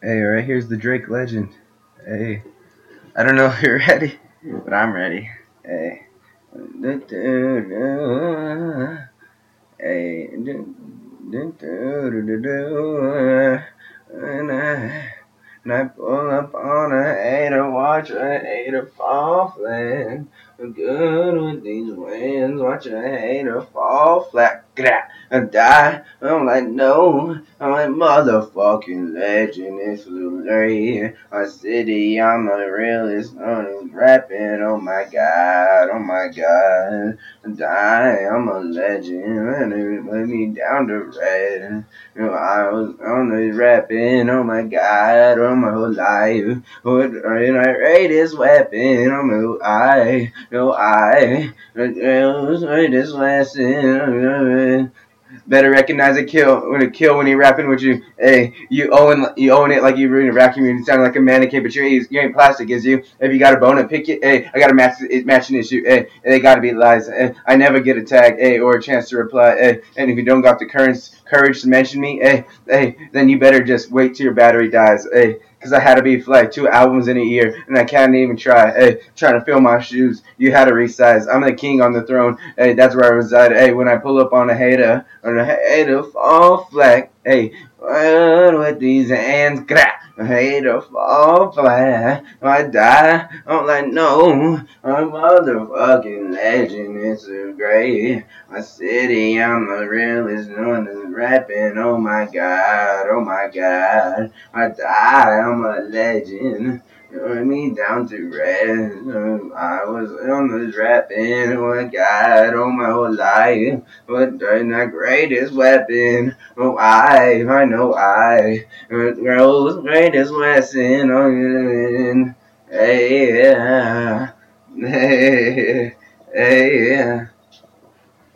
Hey, right here's the Drake legend. Hey, I don't know if you're ready, but I'm ready. Hey. Hey. And I, and I pull up on a hater, watch a hater fall flat. I'm good with these wins, watch a hater fall flat. And die. I'm like, no, I'm a motherfucking legend. It's Lil Ray. My city, I'm the realest. I'm rapping. Oh my god, oh my god. I die, I'm a legend. And it let me down to red. You know, I was on the rapping. Oh my god, oh my whole life. What and I rate this weapon. I'm a I, no I. This lesson. Better recognize a kill when a kill when he rapping with you. Hey, you own you own it like you are in a vacuum. You sound like a mannequin, but you ain't, you ain't plastic, is you? If you got a bone, pick it. Hey, I got a match matching issue. Hey, they gotta be lies. Hey, I never get a tag. Hey, or a chance to reply. Hey, and if you don't got the courage courage to mention me, hey, hey, then you better just wait till your battery dies. Hey, because I had to be like two albums in a year, and I can't even try. Hey, trying to fill my shoes. You had to resize. I'm the king on the throne. Hey, that's where I reside. Hey, when I pull up on a hater, on a hater fall flat. Hey, with these hands, hate to fall flat. I die. I'm like, no, I'm motherfucking legend. It's so great. My city, I'm the realest one that's rapping. Oh my god, oh my god. I die. I'm a legend. Put me down to rest. Um, I was on the rapping. Oh my god, oh my whole life. But the greatest weapon. Oh, I, I know I. Girls, greatest lesson. Oh, yeah. hey, yeah. Hey, yeah.